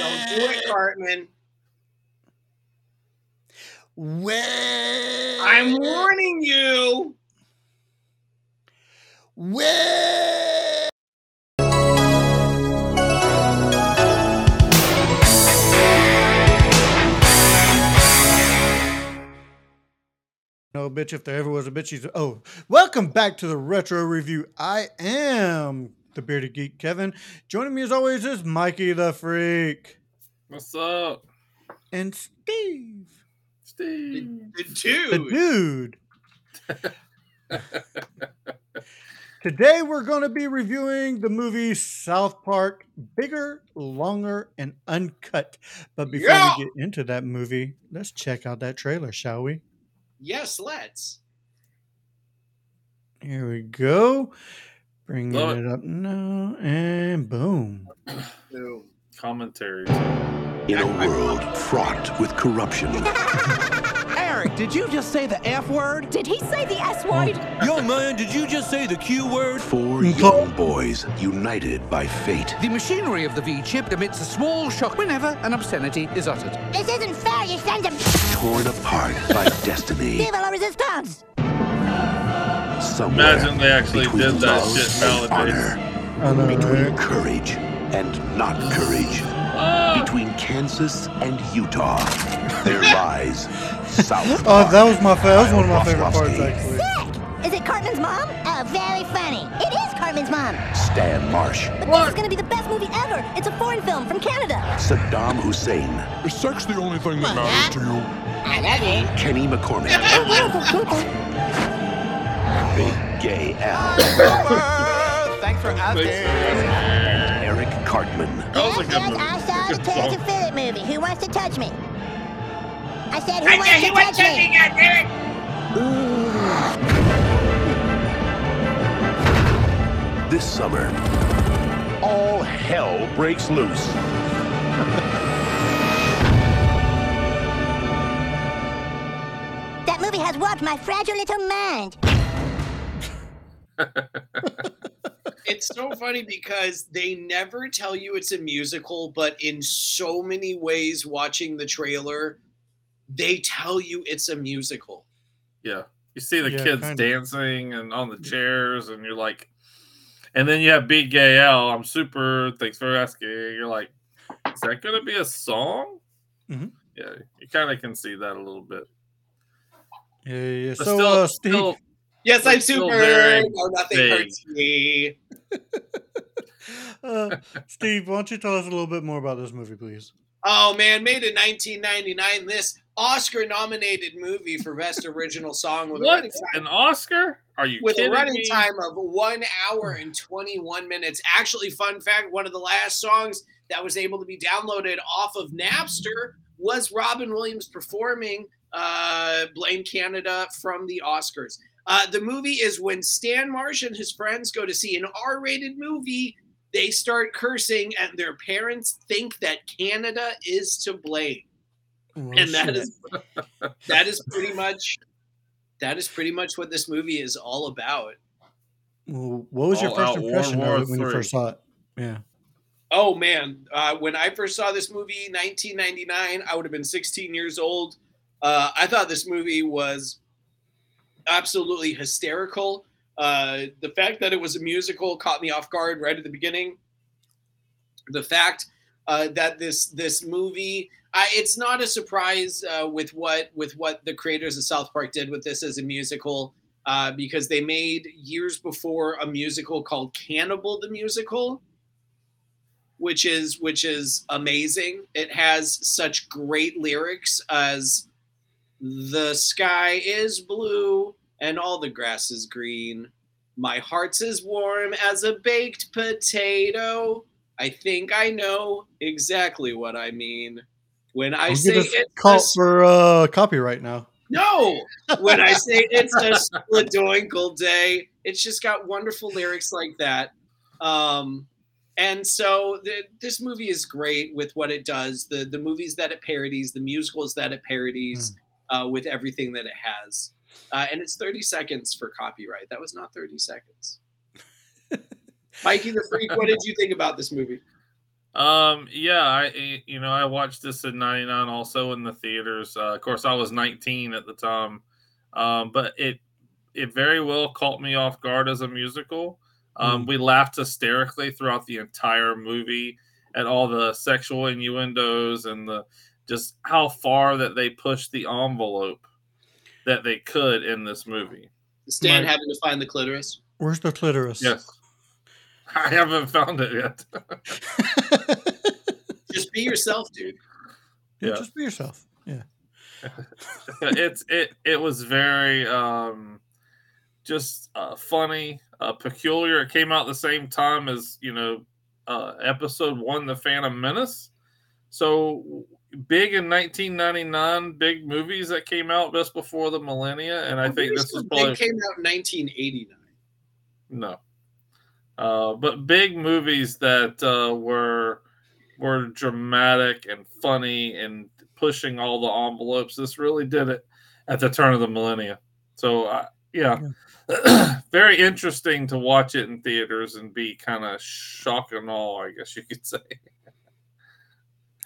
Don't do it, Cartman. Well, I'm warning you. Well. No bitch, if there ever was a bitch, she's oh. Welcome back to the retro review. I am the bearded geek, Kevin. Joining me as always is Mikey the Freak What's up, and Steve, Steve? The dude. the dude. dude. Today we're going to be reviewing the movie South Park Bigger, Longer, and Uncut. But before Yeah. we get into that movie, let's check out that trailer, shall we? Yes, let's. Here we go. Bringing Love it up now, and boom. Boom. Commentary. In a world fraught with corruption, Eric, did you just say the F word? Did he say the S word? Young man, did you just say the Q word? four Mhm. young boys united by fate. The machinery of the V chip emits a small shock whenever an obscenity is uttered. This isn't fair. You send him torn apart by destiny. Viva la resistance. Somewhere Imagine they actually between did that love shit and nowadays. honor, I know, between right? courage and not courage, Ah, between Kansas and Utah, there lies South Oh, Park. that was my fa- that was one of my Kyle favorite parts Broflovski, actually. Sick. Is it Cartman's mom? Oh, very funny. It is Cartman's mom. Stan Marsh, But this is gonna be the best movie ever. It's a foreign film from Canada. Saddam Hussein, Is sex the only thing that matters to you? I love you. Kenny McCormick, Big Gay Al, Thanks for asking. and Eric Cartman. that was a good movie. I saw Good the Terrance song. Phillip movie. Who wants to touch me? I said, who I wants said to he went touch me? touching, goddammit. This summer, all hell breaks loose. That movie has warped my fragile little mind. It's so funny because they never tell you it's a musical, but in so many ways, watching the trailer, they tell you it's a musical. Yeah, you see the Yeah, kids kinda. dancing and on the chairs, and you're like, and then you have Big Gay Al. I'm super. Thanks for asking. You're like, is that gonna be a song? Mhm. Yeah, you kind of can see that a little bit. Yeah, yeah. yeah. But So, still, uh, Steve, still, Yes, I'm It's still super. very No, nothing vague. hurts me. uh, Steve, why don't you tell us a little bit more about this movie, please? Oh man, made in 1999. This Oscar-nominated movie for Best Original Song with what running time an Oscar? Are you with a running me? time of one hour and 21 minutes. Actually, fun fact: one of the last songs that was able to be downloaded off of Napster was Robin Williams performing uh, "Blame Canada" from the Oscars. Uh, the movie is when Stan Marsh and his friends go to see an R-rated movie. They start cursing, and their parents think that Canada is to blame Oh, and that shit. is that is pretty much that is pretty much what this movie is all about. Well, what was your first impression War of it when you first saw it? Yeah. Oh man, uh, when I first saw this movie, 1999, I would have been 16 years old. Uh, I thought this movie was absolutely hysterical. Uh, the fact that it was a musical caught me off guard right at the beginning. The fact uh, that this this movie, I, it's not a surprise uh, with what with what the creators of South Park did with this as a musical, uh, because they made years before a musical called Cannibal the Musical, which is which is amazing. It has such great lyrics as the sky is blue and all the grass is green. My heart's as warm as a baked potato. I think I know exactly what I mean. When I We'll say it's a caught for uh, copyright now. no, when I say it's a Shpadoinkle day, it's just got wonderful lyrics like that. Um, and so the, this movie is great with what it does, the the movies that it parodies, the musicals that it parodies, uh, with everything that it has. Uh, and it's 30 seconds for copyright. That was not 30 seconds. Mikey the Freak, what did you think about this movie? Um, yeah, I I- you know I watched this in '99 also in the theaters. Uh, of course, I was 19 at the time, um, but it it very well caught me off guard as a musical. Um, We laughed hysterically throughout the entire movie at all the sexual innuendos and the just how far that they pushed the envelope that they could in this movie. Stan Right. having to find the clitoris. Where's the clitoris? Yes, I haven't found it yet. Just be yourself, dude. Yeah, Yeah. Just be yourself. Yeah. it's it it was very um just uh, funny uh peculiar it came out the same time as you know uh episode one the phantom menace so big in 1999 big movies that came out just before the millennia and i think this was probably came out in 1989. no uh but big movies that uh were were dramatic and funny and pushing all the envelopes. This really did it at the turn of the millennia. So, uh, yeah, very interesting to watch it in theaters and be kind of shock and all. I guess you could say.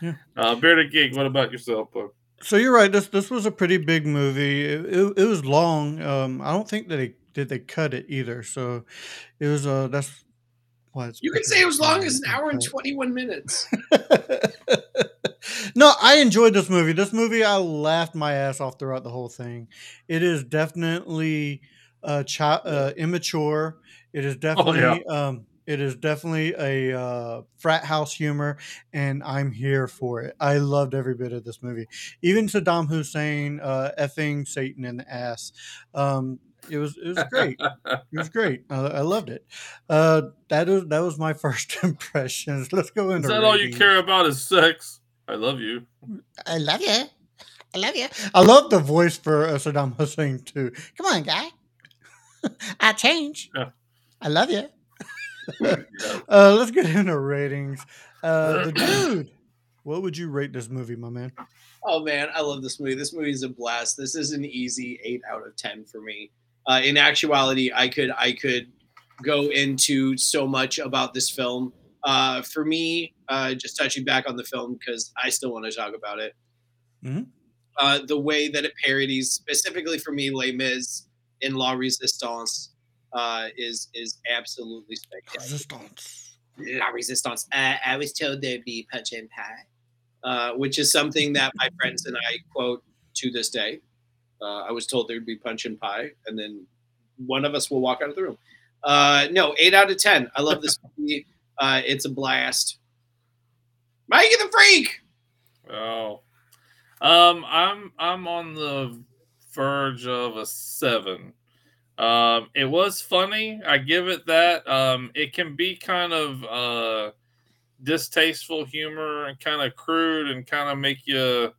Yeah. Uh, Bearded Geek, what about yourself, bud? So you're right. This this was a pretty big movie. It, it, it was long. Um, I don't think that they did they cut it either. So it was uh that's why it's You could say it was long as an hour and 21 minutes. no, I enjoyed this movie. This movie, I laughed my ass off throughout the whole thing. It is definitely uh, chi- uh immature. It is definitely um, it is definitely a uh, frat house humor, and I'm here for it. I loved every bit of this movie, even Saddam Hussein uh, effing Satan in the ass. Um, it was it was great. It was great. I, I loved it. Uh, that is that was my first impressions. Let's go Is into that all you care about is sex? I love you. I love you. I love you. I love the voice for uh, Saddam Hussein too. Come on, guy. I change. Yeah. I love you. Uh, let's get into ratings. Uh, the dude, what would you rate this movie, my man? Oh man, I love this movie. This movie is a blast. This is an easy eight out of ten for me. Uh, in actuality, I could I could go into so much about this film. Uh, for me, uh, just touching back on the film because I still want to talk about it. Mhm. Uh, the way that it parodies, specifically for me, Les Mis in La Resistance, uh, is is absolutely spectacular. Resistance. La Resistance. Uh, I was told there'd be punch and pie, uh, which is something that my friends and I quote to this day. Uh, I was told there'd be punch and pie, and then one of us will walk out of the room. Uh, no, eight out of ten. I love this movie. Uh, it's a blast. Mikey the Freak. Oh, um, I'm I'm on the verge of a seven. Um, it was funny. I give it that. Um, it can be kind of uh distasteful humor and kind of crude and kind of make you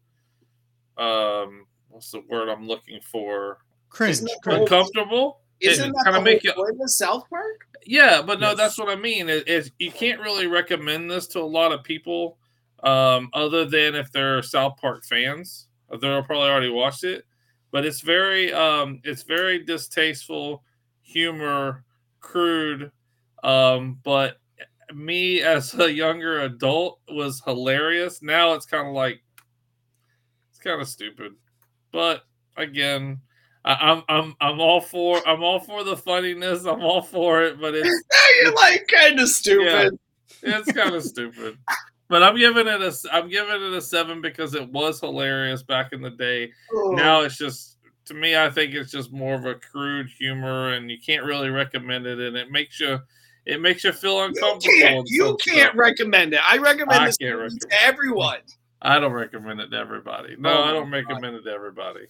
um what's the word I'm looking for Cringe. Isn't that cringe. cool? uncomfortable. Isn't it that kind the of make you whole point of South Park? yeah, but no, Yes. that's what I mean. Is, is you can't really recommend this to a lot of people, um, other than if they're South Park fans. They'll probably already watched it, but it's very, um, it's very distasteful humor, crude. Um, but me as a younger adult was hilarious. Now it's kind of like it's kind of stupid, but again. I, I'm I'm I'm all for I'm all for the funniness. I'm all for it, but it's You're like kind of stupid. Yeah, it's kind of stupid. But I'm giving it a s- I'm giving it a seven because it was hilarious back in the day. Oh. Now it's just to me, I think it's just more of a crude humor, and you can't really recommend it, and it makes you it makes you feel you uncomfortable. can't, you can't recommend it. I recommend I this can't movie to it. everyone. I don't recommend it to everybody. No, Oh I don't God. recommend it to everybody.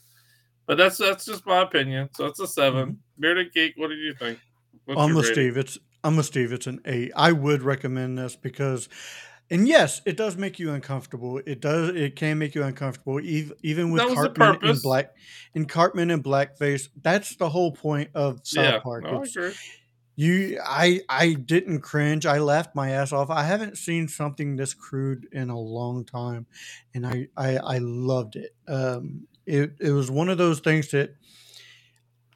But that's that's just my opinion. So it's a 7 mm-hmm. Bearded Geek, what did you think? What's I'm your with rating? Steve. It's I'm with Steve. It's an eight. I would recommend this because, and yes, it does make you uncomfortable. It does. It can make you uncomfortable, even even with That was the Cartman in black, in Cartman in blackface. That's the whole point of South Yeah, Park. no, I you, I, I didn't cringe. I laughed my ass off. I haven't seen something this crude in a long time, and I, I, I loved it. Um, it, it was one of those things that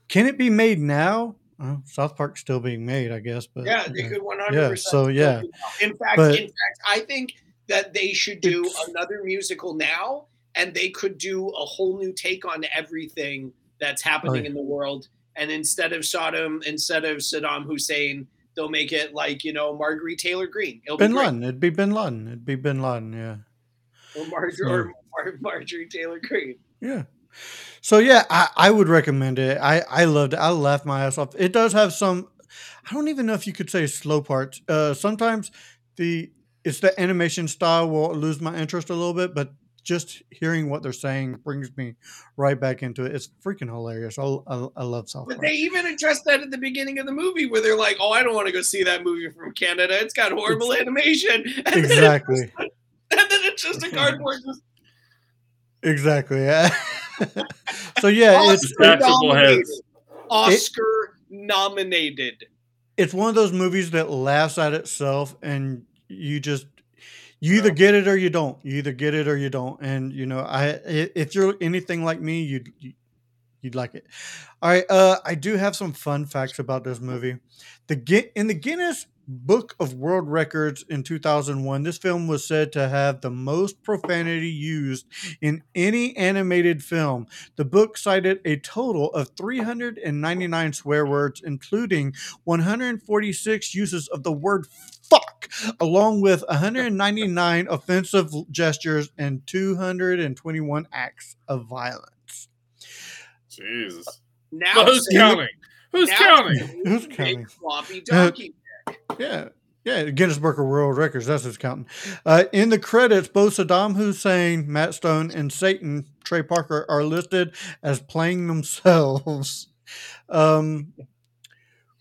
can it be made now? Well, South Park's still being made, I guess. But Yeah, they could 100%. Yeah, so, yeah. In fact, But- in fact, I think that they should do another musical now, and they could do a whole new take on everything that's happening yeah. in the world. And instead of Saddam, instead of Saddam Hussein, they'll make it like you know Marguerite Taylor Greene. It'll Bin. Laden. It'd be Bin Laden. It'd be Bin Laden. Yeah. Or, Mar- So- or Mar- Marjorie Taylor Greene. Yeah. So yeah, I, I would recommend it. I I loved it. I laughed my ass off. It does have some. I don't even know if you could say slow parts. Uh, sometimes the it's the animation style will lose my interest a little bit, but just hearing what they're saying brings me right back into it. It's freaking hilarious. I I, I love South Park. But they even addressed that at the beginning of the movie, where they're like, "Oh, I don't want to go see that movie from Canada. It's got horrible animation." And then- Exactly. and then it's just a cardboard. Just, Exactly. Yeah. so yeah, it's nominated. heads. Oscar nominated. it's one of those movies that laughs at itself and you just you either get it or you don't you either get it or you don't and you know i i- if you're anything like me you'd you- you'd like it all right uh i do have some fun facts about this movie the in the guinness book of world records in 2001 this film was said to have the most profanity used in any animated film the book cited a total of 399 swear words including 146 uses of the word fuck, along with 199 offensive gestures and 221 acts of violence. Jesus. Now, But who's say- counting? Who's now counting? say Who's big counting? floppy uh, donkey. Yeah. Yeah, Guinness Book of World Records. That's who's counting. Uh, in the credits, both Saddam Hussein, Matt Stone, and Satan, Trey Parker, are listed as playing themselves. Um,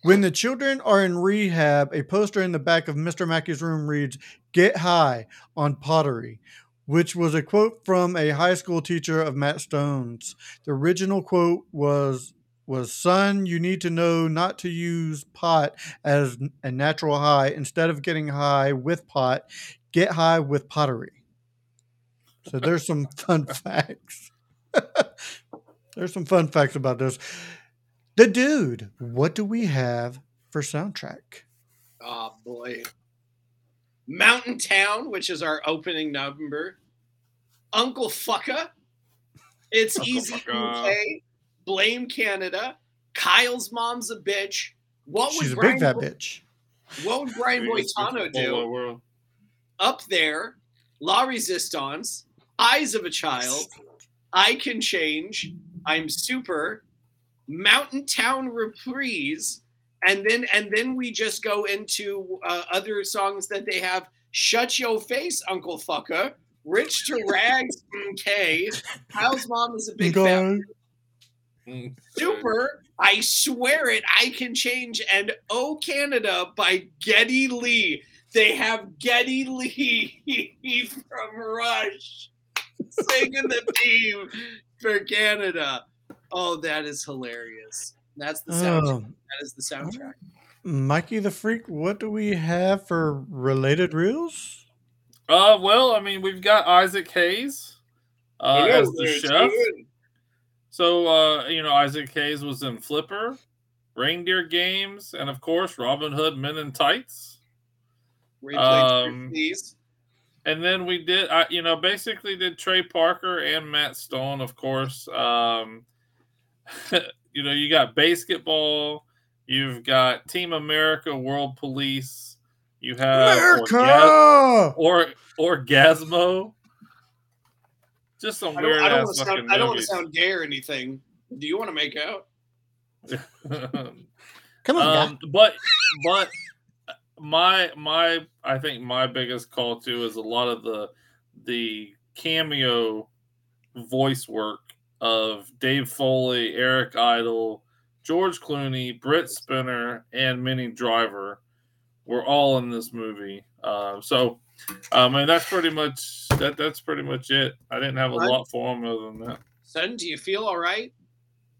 when the children are in rehab, a poster in the back of Mr. Mackey's room reads, Get high on pottery, which was a quote from a high school teacher of Matt Stone's. The original quote was, was son, you need to know not to use pot as a natural high. Instead of getting high with pot, get high with pottery. So there's some fun facts. there's some fun facts about this. The dude, what do we have for soundtrack? Oh boy. Mountain Town, which is our opening number. Uncle Fucka. It's Uncle easy Fucka. UK. Blame Canada. Kyle's mom's a bitch. What would She's a Brian big fat Bo- bitch. What would Brian Boitano do? world. Up there, La Resistance, Eyes of a Child, I Can Change, I'm Super, Mountain Town Reprise, and then and then we just go into uh, other songs that they have. Shut your face, Uncle Fucker. Rich to Rags, MK. Kyle's mom is a big fan. Guy. Super. I swear it. I can change. And Oh Canada by Geddy Lee. They have Geddy Lee from Rush singing the theme for Canada. Oh, that is hilarious. That's the soundtrack. Um, that is the soundtrack. Mikey the Freak, what do we have for related reels? Uh, well, I mean, we've got Isaac Hayes uh, Hello as the chef. Steven. So, uh, you know, Isaac Hayes was in Flipper, Reindeer Games, and of course, Robin Hood Men in Tights. Where he Um, And then we did, I, you know, basically did Trey Parker and Matt Stone, of course. Um, you know, you got BASEketball, you've got Team America, World Police, you have Orga- America! or Orgasmo. Just some I don't, weird I don't want to sound. I don't want to sound gay or anything. Do you want to make out? Come on, um, but but my my I think my biggest call to is a lot of the the cameo voice work of Dave Foley, Eric Idle, George Clooney, Brent Spiner, and Minnie Driver were all in this movie. Um, so, um, and that's pretty much that. That's pretty much it. I didn't have a lot for him other than that. Son, do you feel all right?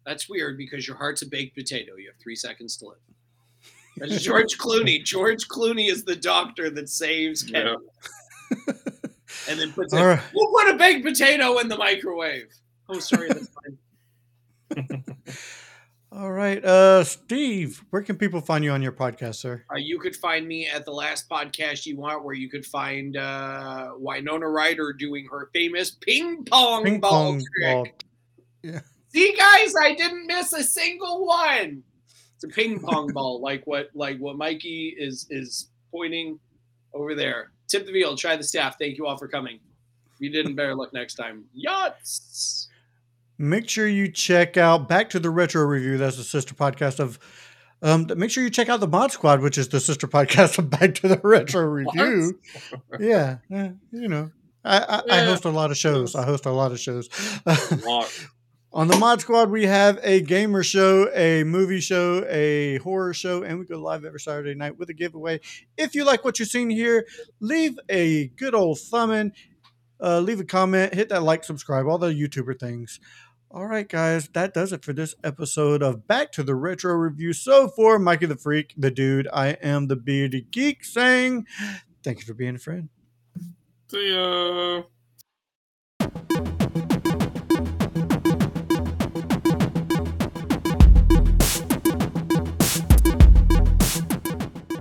That's weird because your heart's a baked potato. You have three seconds to live. That's George Clooney. George Clooney is the doctor that saves Kenny. And then puts it, All right. we'll put a baked potato in the microwave. Oh, sorry, that's fine. All right, uh, Steve, where can people find you on your podcast, sir? Uh, you could find me at the last podcast you want, where you could find uh, Winona Ryder doing her famous ping pong Ping ball pong trick. ball. Yeah. See, guys, I didn't miss a single one. It's a ping pong ball, like what like what Mikey is is pointing over there. Tip the field, try the staff. Thank you all for coming. If you didn't, better look next time. Yachts. Make sure you check out Back to the Retro Review. That's the sister podcast of. Um, make sure you check out the Mod Squad, which is the sister podcast of Back to the Retro Review. yeah, eh, you know, I, I, I host a lot of shows. I host a lot of shows. On the Mod Squad, we have a gamer show, a movie show, a horror show, and we go live every Saturday night with a giveaway. If you like what you've seen here, leave a good old thumb in, uh, leave a comment, hit that like, subscribe, all the YouTuber things. All right, guys, that does it for this episode of Back to the Retro Review. So, for Mikey the Freak, the dude, I am the Bearded Geek saying, thank you for being a friend. See ya.